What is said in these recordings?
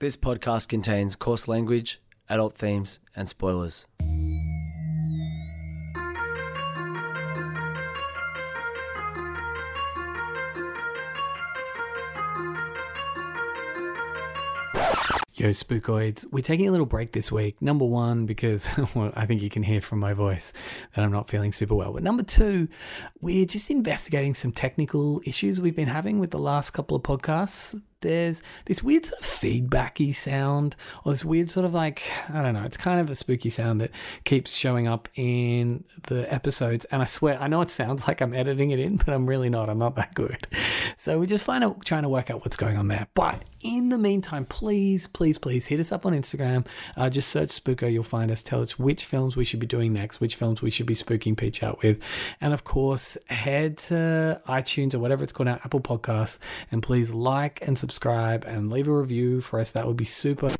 This podcast contains coarse language, adult themes, and spoilers. Yo, Spookoids. We're taking a little break this week. Number one, because well, I think you can hear from my voice that I'm not feeling super well. But number two, we're just investigating some technical issues we've been having with the last couple of podcasts there's this weird sort of feedbacky sound, or this weird sort of like, I don't know, it's kind of a spooky sound that keeps showing up in the episodes. And I swear, I know it sounds like I'm editing it in, but I'm really not. I'm not that good. So we're just trying to work out what's going on there. But in the meantime, please, please, please please hit us up on Instagram. Uh, just search Spooko, you'll find us. Tell us which films we should be doing next, which films we should be spooking Peach out with. And of course, head to iTunes or whatever it's called now, Apple Podcasts, and please like and subscribe subscribe, and leave a review for us. That would be super.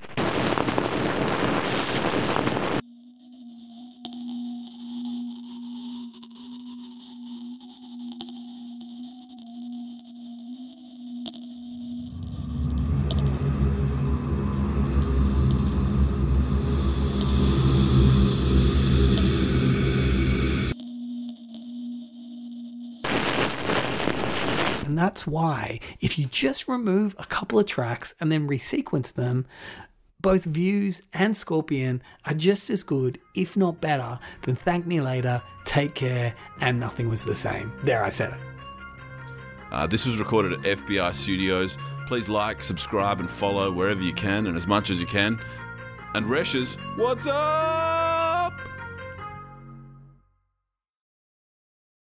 And that's why, if you just remove a couple of tracks and then resequence them, both Views and Scorpion are just as good, if not better, than Thank Me Later, Take Care, and Nothing Was the Same. There, I said it. Uh, this was recorded at FBI Studios. Please like, subscribe, and follow wherever you can and as much as you can. And Reshes, what's up?